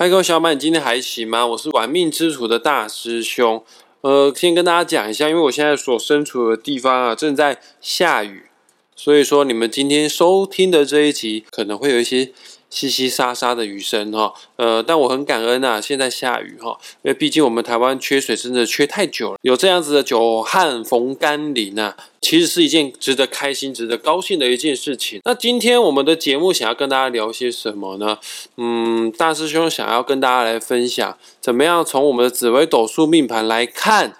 嗨，各位小伙伴，你今天还行吗？我是玩命之徒的大师兄。呃，先跟大家讲一下，因为我现在所身处的地方啊正在下雨，所以说你们今天收听的这一集可能会有一些。淅淅沙沙的雨声哈，呃，但我很感恩呐，现在下雨哈，因为毕竟我们台湾缺水真的缺太久了，有这样子的久旱逢甘霖呐，其实是一件值得开心、值得高兴的一件事情。那今天我们的节目想要跟大家聊些什么呢？嗯，大师兄想要跟大家来分享，怎么样从我们的紫微斗数命盘来看，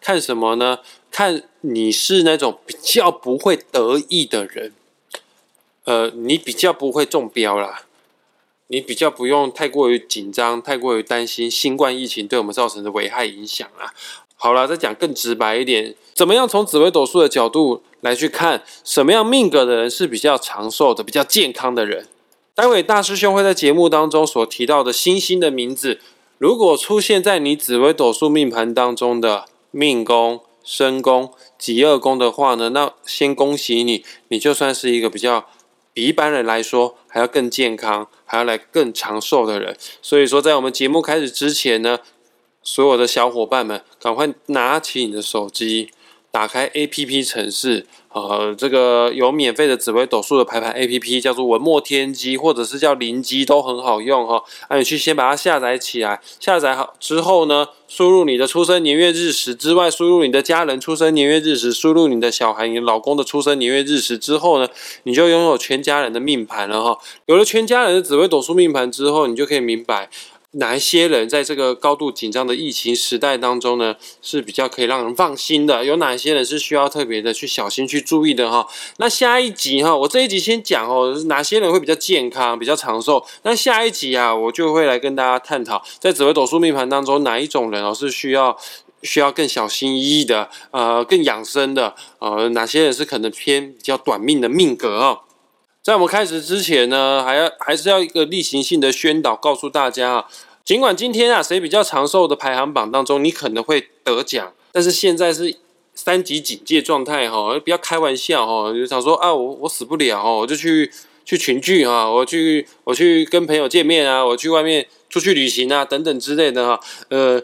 看什么呢？看你是那种比较不会得意的人，呃，你比较不会中标啦。你比较不用太过于紧张，太过于担心新冠疫情对我们造成的危害影响啊。好了，再讲更直白一点，怎么样从紫微斗数的角度来去看，什么样命格的人是比较长寿的、比较健康的人？待会大师兄会在节目当中所提到的星星的名字，如果出现在你紫微斗数命盘当中的命宫、身宫、吉二宫的话呢，那先恭喜你，你就算是一个比较。比一般人来说还要更健康，还要来更长寿的人。所以说，在我们节目开始之前呢，所有的小伙伴们，赶快拿起你的手机。打开 A P P 城市，呃，这个有免费的紫微斗数的排盘 A P P，叫做文墨天机，或者是叫灵机，都很好用哈。那你去先把它下载起来，下载好之后呢，输入你的出生年月日时之外，输入你的家人出生年月日时，输入你的小孩、你老公的出生年月日时之后呢，你就拥有全家人的命盘了哈。有了全家人的紫微斗数命盘之后，你就可以明白。哪一些人在这个高度紧张的疫情时代当中呢，是比较可以让人放心的？有哪些人是需要特别的去小心去注意的哈？那下一集哈，我这一集先讲哦，哪些人会比较健康、比较长寿？那下一集啊，我就会来跟大家探讨，在紫微斗数命盘当中，哪一种人哦是需要需要更小心翼翼的，呃，更养生的，呃，哪些人是可能偏比较短命的命格哦？在我们开始之前呢，还要还是要一个例行性的宣导，告诉大家啊，尽管今天啊谁比较长寿的排行榜当中，你可能会得奖，但是现在是三级警戒状态哈，不要开玩笑哈，就想说啊，我我死不了哦，我就去去群聚啊，我去我去跟朋友见面啊，我去外面出去旅行啊，等等之类的哈，呃。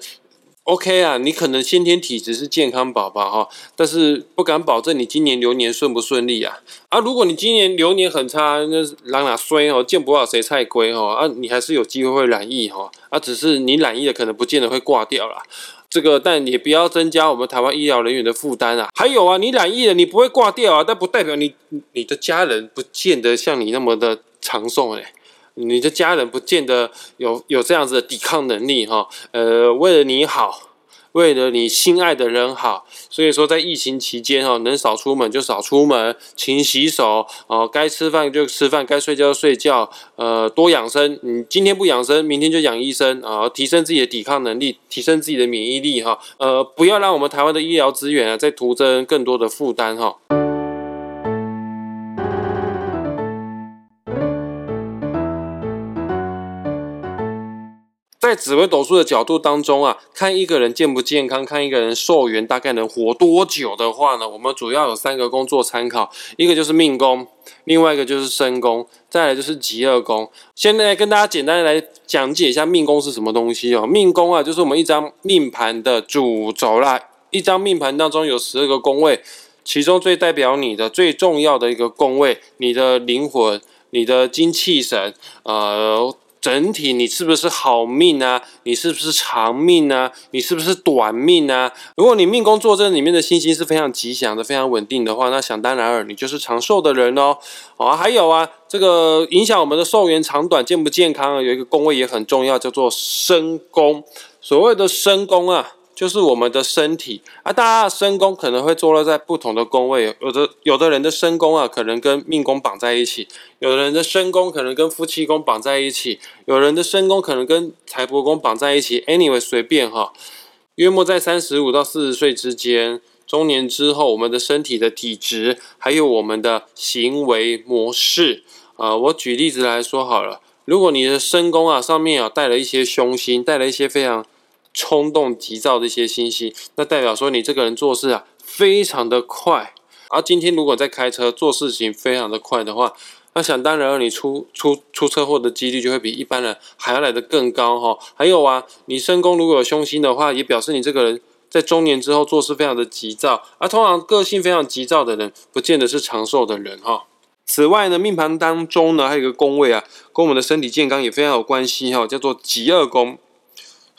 OK 啊，你可能先天体质是健康宝宝哈，但是不敢保证你今年流年顺不顺利啊。啊，如果你今年流年很差，那让哪衰哦，见不到谁菜龟哦啊，你还是有机会会染疫哈啊，只是你染疫的可能不见得会挂掉啦。这个但也不要增加我们台湾医疗人员的负担啊。还有啊，你染疫了你不会挂掉啊，但不代表你你的家人不见得像你那么的长寿哎。你的家人不见得有有这样子的抵抗能力哈，呃，为了你好，为了你心爱的人好，所以说在疫情期间哈，能少出门就少出门，勤洗手哦，该吃饭就吃饭，该睡觉就睡觉，呃，多养生。你今天不养生，明天就养医生啊，提升自己的抵抗能力，提升自己的免疫力哈，呃，不要让我们台湾的医疗资源啊再徒增更多的负担哈。在紫微斗数的角度当中啊，看一个人健不健康，看一个人寿元大概能活多久的话呢，我们主要有三个工作参考，一个就是命宫，另外一个就是身宫，再来就是吉二宫。现在跟大家简单来讲解一下命宫是什么东西哦。命宫啊，就是我们一张命盘的主轴啦。一张命盘当中有十二个宫位，其中最代表你的最重要的一个宫位，你的灵魂，你的精气神，呃。整体你是不是好命啊？你是不是长命啊？你是不是短命啊？如果你命宫坐镇里面的星星是非常吉祥的、非常稳定的话，那想当然尔，你就是长寿的人哦。啊，还有啊，这个影响我们的寿元长短、健不健康啊，有一个宫位也很重要，叫做身宫。所谓的身宫啊。就是我们的身体啊，大家的身宫可能会坐落在不同的宫位，有的有的人的身宫啊，可能跟命宫绑在一起；有的人的身宫可能跟夫妻宫绑在一起；有人的身宫可能跟财帛宫绑在一起。Anyway，随便哈，约莫在三十五到四十岁之间，中年之后，我们的身体的体质，还有我们的行为模式啊，我举例子来说好了，如果你的身宫啊上面啊带了一些凶星，带了一些非常。冲动急躁的一些信息，那代表说你这个人做事啊非常的快。而今天如果在开车做事情非常的快的话，那想当然，你出出出车祸的几率就会比一般人还要来得更高哈。还有啊，你身宫如果有凶星的话，也表示你这个人在中年之后做事非常的急躁，而通常个性非常急躁的人，不见得是长寿的人哈。此外呢，命盘当中呢，还有一个宫位啊，跟我们的身体健康也非常有关系哈，叫做极恶宫。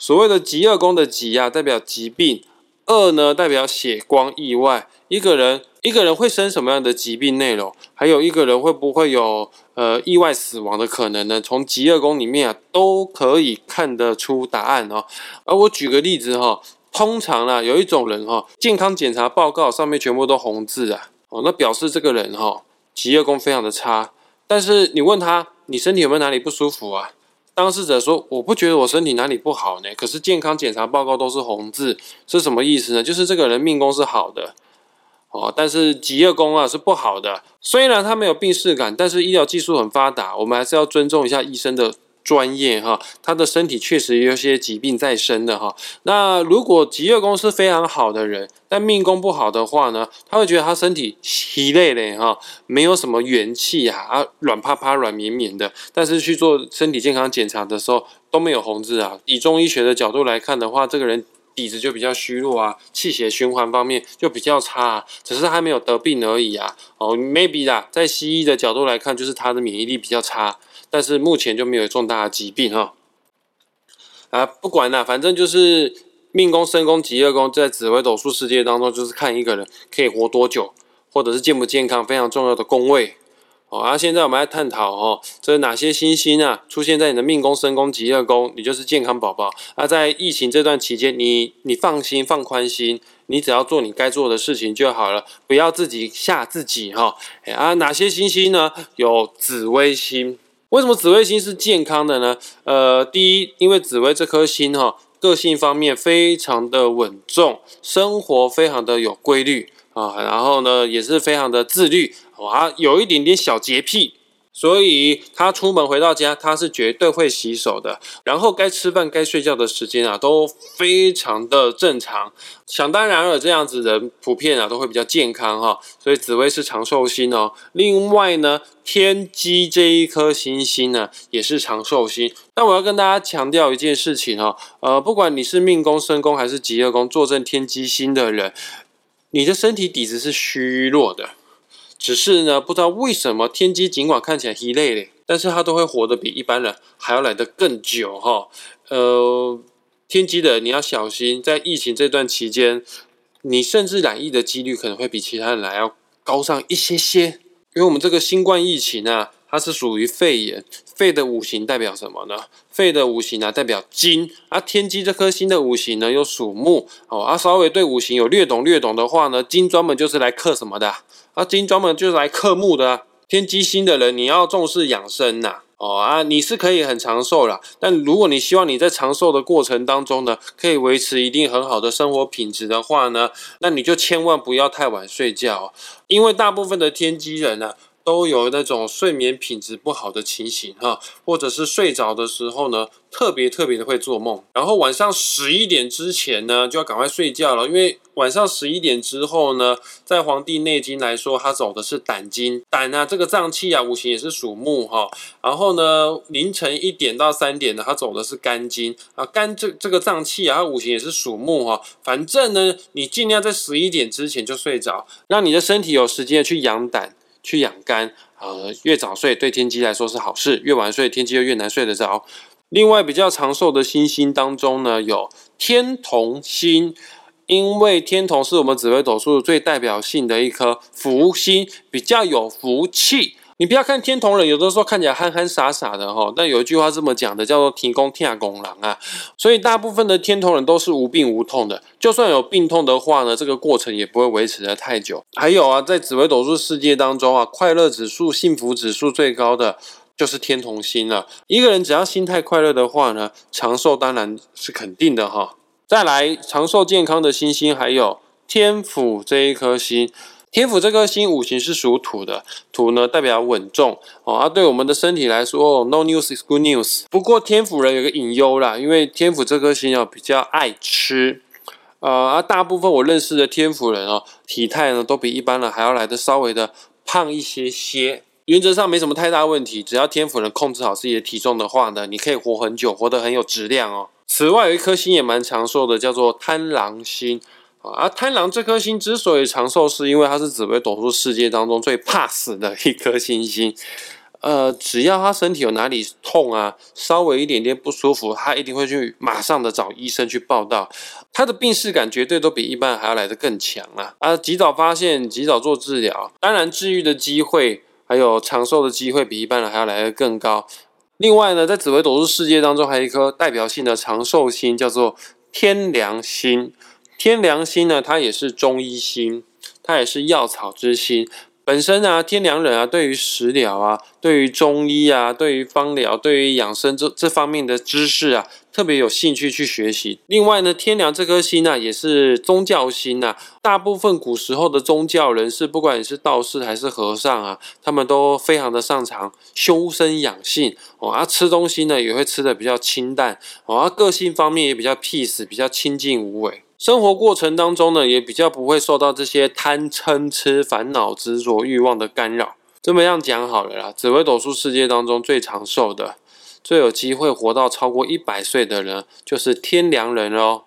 所谓的极恶宫的极啊，代表疾病；恶呢，代表血光意外。一个人一个人会生什么样的疾病内容？还有一个人会不会有呃意外死亡的可能呢？从极恶宫里面啊，都可以看得出答案哦。而我举个例子哈，通常啊，有一种人哈，健康检查报告上面全部都红字啊，哦，那表示这个人哈，极恶宫非常的差。但是你问他，你身体有没有哪里不舒服啊？当事者说：“我不觉得我身体哪里不好呢，可是健康检查报告都是红字，是什么意思呢？就是这个人命宫是好的，哦，但是吉业宫啊是不好的。虽然他没有病逝感，但是医疗技术很发达，我们还是要尊重一下医生的。”专业哈，他的身体确实有些疾病在身的哈。那如果吉业宫是非常好的人，但命宫不好的话呢，他会觉得他身体疲累嘞哈，没有什么元气啊，啊软趴趴、软绵绵的。但是去做身体健康检查的时候都没有红字啊。以中医学的角度来看的话，这个人底子就比较虚弱啊，气血循环方面就比较差，只是还没有得病而已啊。哦，maybe 啦，在西医的角度来看，就是他的免疫力比较差。但是目前就没有重大的疾病哈，啊，不管了，反正就是命宫、身宫、吉业宫，在紫微斗数世界当中，就是看一个人可以活多久，或者是健不健康，非常重要的宫位哦。啊现在我们来探讨哦，这哪些星星啊出现在你的命宫、身宫、吉业宫，你就是健康宝宝。那在疫情这段期间，你你放心放宽心，你只要做你该做的事情就好了，不要自己吓自己哈。啊，哪些星星呢？有紫微星。为什么紫微星是健康的呢？呃，第一，因为紫微这颗星哈，个性方面非常的稳重，生活非常的有规律啊，然后呢，也是非常的自律，啊，有一点点小洁癖。所以他出门回到家，他是绝对会洗手的。然后该吃饭、该睡觉的时间啊，都非常的正常。想当然了，这样子人普遍啊都会比较健康哈。所以紫薇是长寿星哦。另外呢，天机这一颗星星呢，也是长寿星。那我要跟大家强调一件事情哦，呃，不管你是命宫、身宫还是吉业宫坐镇天机星的人，你的身体底子是虚弱的。只是呢，不知道为什么天机尽管看起来很累嘞，但是他都会活得比一般人还要来得更久哈。呃，天机的你要小心，在疫情这段期间，你甚至染疫的几率可能会比其他人来要高上一些些，因为我们这个新冠疫情啊。它是属于肺炎，肺的五行代表什么呢？肺的五行呢代表金，而天机这颗星的五行呢又属木哦。啊，稍微对五行有略懂略懂的话呢，金专门就是来克什么的？啊，金专门就是来克木的。天机星的人，你要重视养生呐。哦啊，你是可以很长寿了，但如果你希望你在长寿的过程当中呢，可以维持一定很好的生活品质的话呢，那你就千万不要太晚睡觉，因为大部分的天机人呢。都有那种睡眠品质不好的情形哈，或者是睡着的时候呢，特别特别的会做梦，然后晚上十一点之前呢，就要赶快睡觉了，因为晚上十一点之后呢，在《黄帝内经》来说，它走的是胆经，胆啊这个脏器啊，五行也是属木哈，然后呢，凌晨一点到三点呢，它走的是肝经。啊，肝这这个脏器啊，它五行也是属木哈，反正呢，你尽量在十一点之前就睡着，让你的身体有时间去养胆。去养肝，呃，越早睡对天机来说是好事，越晚睡天机就越难睡得着。另外，比较长寿的星星当中呢，有天同星，因为天同是我们紫微斗数最代表性的一颗福星，比较有福气。你不要看天同人，有的时候看起来憨憨傻傻的哈，但有一句话这么讲的，叫做“提供天下公狼”啊。所以大部分的天同人都是无病无痛的，就算有病痛的话呢，这个过程也不会维持的太久。还有啊，在紫微斗数世界当中啊，快乐指数、幸福指数最高的就是天同星了。一个人只要心态快乐的话呢，长寿当然是肯定的哈。再来，长寿健康的星星还有天府这一颗星。天府这颗星五行是属土的，土呢代表稳重哦，啊，对我们的身体来说，no news is good news。不过天府人有个隐忧啦，因为天府这颗星哦比较爱吃，呃，啊，大部分我认识的天府人哦，体态呢都比一般人还要来的稍微的胖一些些。原则上没什么太大问题，只要天府能控制好自己的体重的话呢，你可以活很久，活得很有质量哦。此外，有一颗星也蛮长寿的，叫做贪狼星啊。贪狼这颗星之所以长寿，是因为它是紫微斗数世界当中最怕死的一颗星星。呃，只要他身体有哪里痛啊，稍微一点点不舒服，他一定会去马上的找医生去报道。他的病视感绝对都比一般人还要来得更强啊！啊，及早发现，及早做治疗，当然治愈的机会还有长寿的机会比一般人还要来得更高。另外呢，在紫微斗数世界当中，还有一颗代表性的长寿星，叫做天梁星。天良星呢，它也是中医星，它也是药草之星。本身啊，天良人啊，对于食疗啊，对于中医啊，对于方疗，对于养生这这方面的知识啊，特别有兴趣去学习。另外呢，天良这颗星呢，也是宗教星呐。大部分古时候的宗教人士，不管你是道士还是和尚啊，他们都非常的擅长修身养性哦。啊，吃东西呢，也会吃的比较清淡哦。啊，个性方面也比较 peace，比较清静无为。生活过程当中呢，也比较不会受到这些贪嗔痴、烦恼、执着、欲望的干扰。这么样讲好了啦，紫微斗数世界当中最长寿的、最有机会活到超过一百岁的人，就是天良人哦。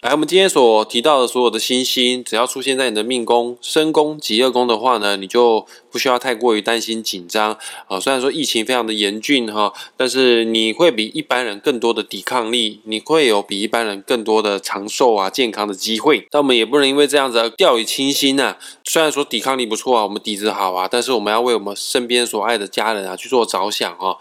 来，我们今天所提到的所有的星星，只要出现在你的命宫、身宫、吉恶宫的话呢，你就不需要太过于担心紧张啊。虽然说疫情非常的严峻哈，但是你会比一般人更多的抵抗力，你会有比一般人更多的长寿啊、健康的机会。但我们也不能因为这样子掉以轻心呐。虽然说抵抗力不错啊，我们底子好啊，但是我们要为我们身边所爱的家人啊去做着想啊。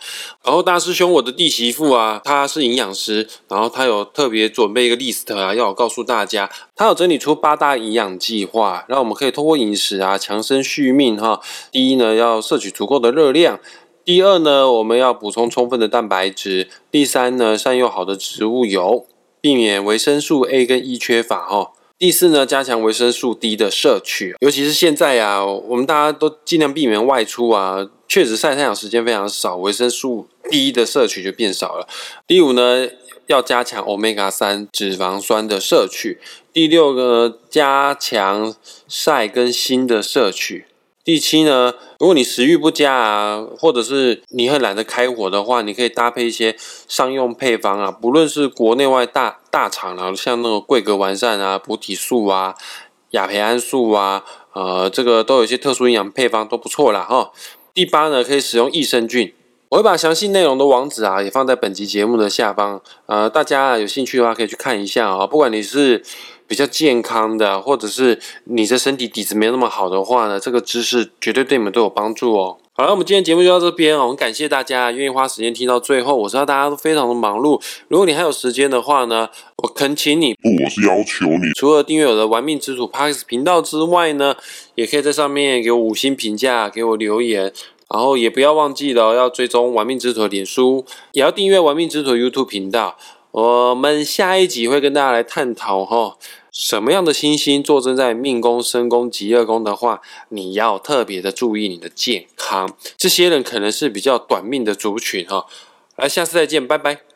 然后大师兄，我的弟媳妇啊，她是营养师，然后她有特别准备一个 list 啊，要。告诉大家，他有整理出八大营养计划，让我们可以通过饮食啊强身续命哈。第一呢，要摄取足够的热量；第二呢，我们要补充充分的蛋白质；第三呢，善用好的植物油，避免维生素 A 跟 E 缺乏哈。第四呢，加强维生素 D 的摄取，尤其是现在啊，我们大家都尽量避免外出啊，确实晒太阳时间非常少，维生素一的摄取就变少了。第五呢。要加强 omega 三脂肪酸的摄取。第六个，加强晒跟锌的摄取。第七呢，如果你食欲不佳啊，或者是你很懒得开火的话，你可以搭配一些商用配方啊，不论是国内外大大厂啊，像那种桂格完善啊、补体素啊、亚培安素啊，呃，这个都有一些特殊营养配方，都不错啦哈。第八呢，可以使用益生菌。我会把详细内容的网址啊，也放在本集节目的下方。呃，大家有兴趣的话，可以去看一下啊。不管你是比较健康的，或者是你的身体底子没那么好的话呢，这个知识绝对对你们都有帮助哦。好了，我们今天节目就到这边哦。很感谢大家愿意花时间听到最后。我知道大家都非常的忙碌，如果你还有时间的话呢，我恳请你，不，我是要求你，除了订阅我的玩命之主 Parks 频道之外呢，也可以在上面给我五星评价，给我留言。然后也不要忘记了要追踪玩命之徒的脸书，也要订阅玩命之徒 YouTube 频道。我们下一集会跟大家来探讨哈，什么样的星星坐镇在命宫、身宫、极恶宫的话，你要特别的注意你的健康。这些人可能是比较短命的族群哈。来，下次再见，拜拜。